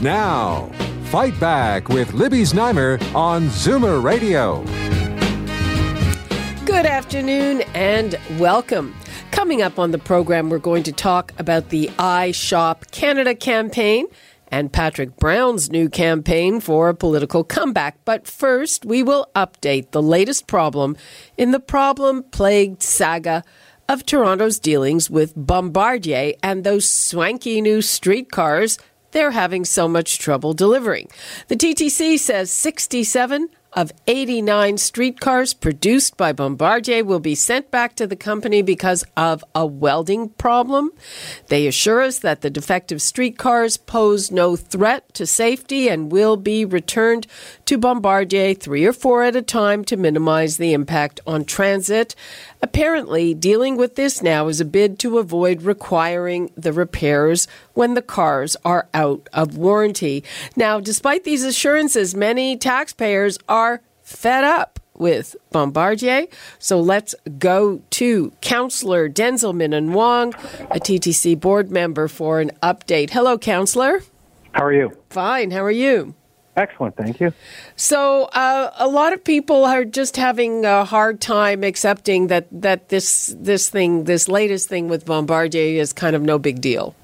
Now, Fight Back with Libby Znaimer on Zoomer Radio. Good afternoon and welcome. Coming up on the program, we're going to talk about the I Shop Canada campaign and Patrick Brown's new campaign for a political comeback. But first, we will update the latest problem in the problem plagued saga of Toronto's dealings with Bombardier and those swanky new streetcars they're having so much trouble delivering. The TTC says 67 of 89 streetcars produced by Bombardier will be sent back to the company because of a welding problem. They assure us that the defective streetcars pose no threat to safety and will be returned to Bombardier three or four at a time to minimize the impact on transit. Apparently, dealing with this now is a bid to avoid requiring the repairs when the cars are out of warranty. Now, despite these assurances, many taxpayers are fed up with Bombardier. So let's go to Councillor Denzil Minnan-Wong, a TTC board member, for an update. Hello, Councillor. How are you? Fine. How are you? Excellent, thank you. So, uh, a lot of people are just having a hard time accepting that, that this this thing, this latest thing with Bombardier, is kind of no big deal.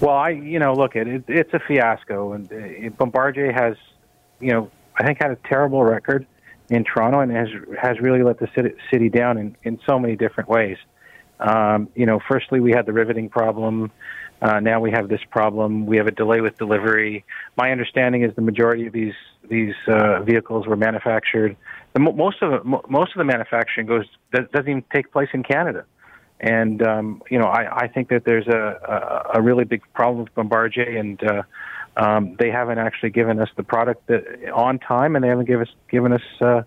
Well, I, you know, look, it, it it's a fiasco, and uh, Bombardier has, you know, I think had a terrible record in Toronto, and has has really let the city, city down in in so many different ways. Um, you know, firstly, we had the riveting problem. Uh, now we have this problem. We have a delay with delivery. My understanding is the majority of these these uh, vehicles were manufactured. The, most of the, most of the manufacturing goes doesn't even take place in Canada, and um, you know I, I think that there's a, a, a really big problem with Bombardier, and uh, um, they haven't actually given us the product that, on time, and they haven't given us given us uh,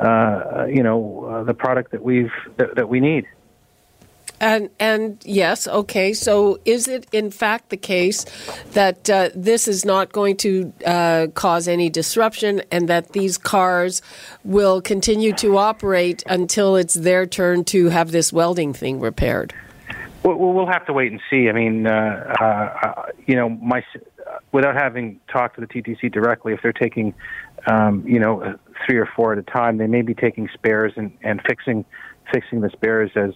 uh, you know uh, the product that we've that, that we need. And and yes, okay. So is it in fact the case that uh, this is not going to uh, cause any disruption, and that these cars will continue to operate until it's their turn to have this welding thing repaired? Well, we'll have to wait and see. I mean, uh, uh you know, my without having talked to the TTC directly, if they're taking, um, you know, three or four at a time, they may be taking spares and, and fixing fixing the spares as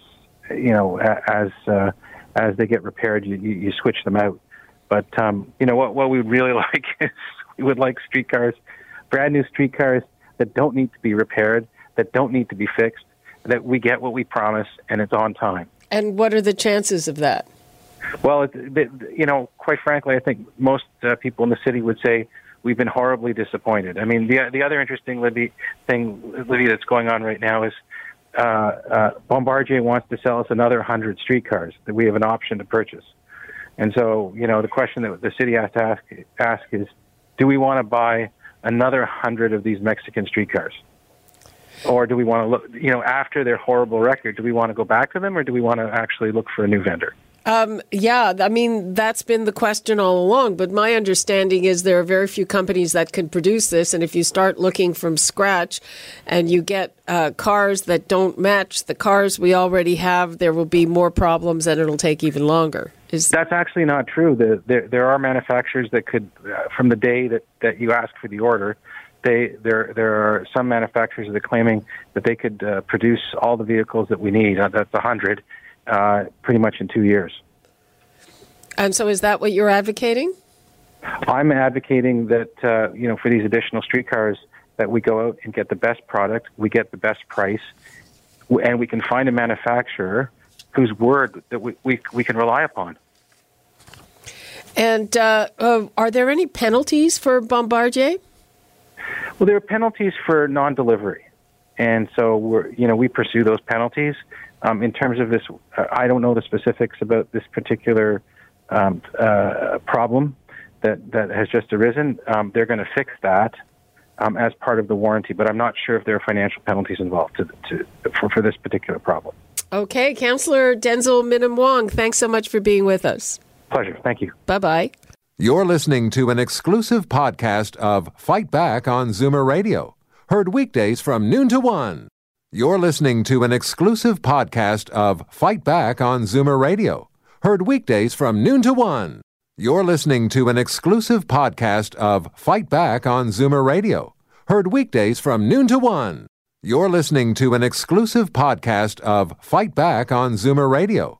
you know, as uh, as they get repaired, you, you, you switch them out. But um, you know what? What we would really like is we would like streetcars, brand new streetcars that don't need to be repaired, that don't need to be fixed, that we get what we promise and it's on time. And what are the chances of that? Well, it, it, you know, quite frankly, I think most uh, people in the city would say we've been horribly disappointed. I mean, the the other interesting Libby thing, Libby, that's going on right now is uh, uh, Bombardier wants to sell us another 100 streetcars that we have an option to purchase. And so, you know, the question that the city has to ask, ask is, do we want to buy another 100 of these Mexican streetcars? Or do we want to look, you know, after their horrible record, do we want to go back to them or do we want to actually look for a new vendor? Um, yeah, I mean, that's been the question all along. But my understanding is there are very few companies that can produce this. And if you start looking from scratch and you get uh, cars that don't match the cars we already have, there will be more problems and it'll take even longer. Is That's actually not true. The, there, there are manufacturers that could, uh, from the day that, that you ask for the order, they, there, there are some manufacturers that are claiming that they could uh, produce all the vehicles that we need. Uh, that's 100 uh, pretty much in two years. And so, is that what you're advocating? I'm advocating that uh, you know for these additional streetcars that we go out and get the best product, we get the best price, and we can find a manufacturer whose word that we, we, we can rely upon. And uh, uh, are there any penalties for Bombardier? Well, there are penalties for non-delivery, and so we're you know we pursue those penalties. Um, in terms of this, uh, I don't know the specifics about this particular um, uh, problem that that has just arisen. Um, they're going to fix that um, as part of the warranty, but I'm not sure if there are financial penalties involved to, to, for, for this particular problem. Okay, Councillor Denzil Minnan Wong, thanks so much for being with us. Pleasure. Thank you. Bye bye. You're listening to an exclusive podcast of Fight Back on Zoomer Radio, heard weekdays from noon to one. You're listening to an exclusive podcast of Fight Back on Zoomer Radio, heard weekdays from noon to one. You're listening to an exclusive podcast of Fight Back on Zoomer Radio, heard weekdays from noon to one. You're listening to an exclusive podcast of Fight Back on Zoomer Radio,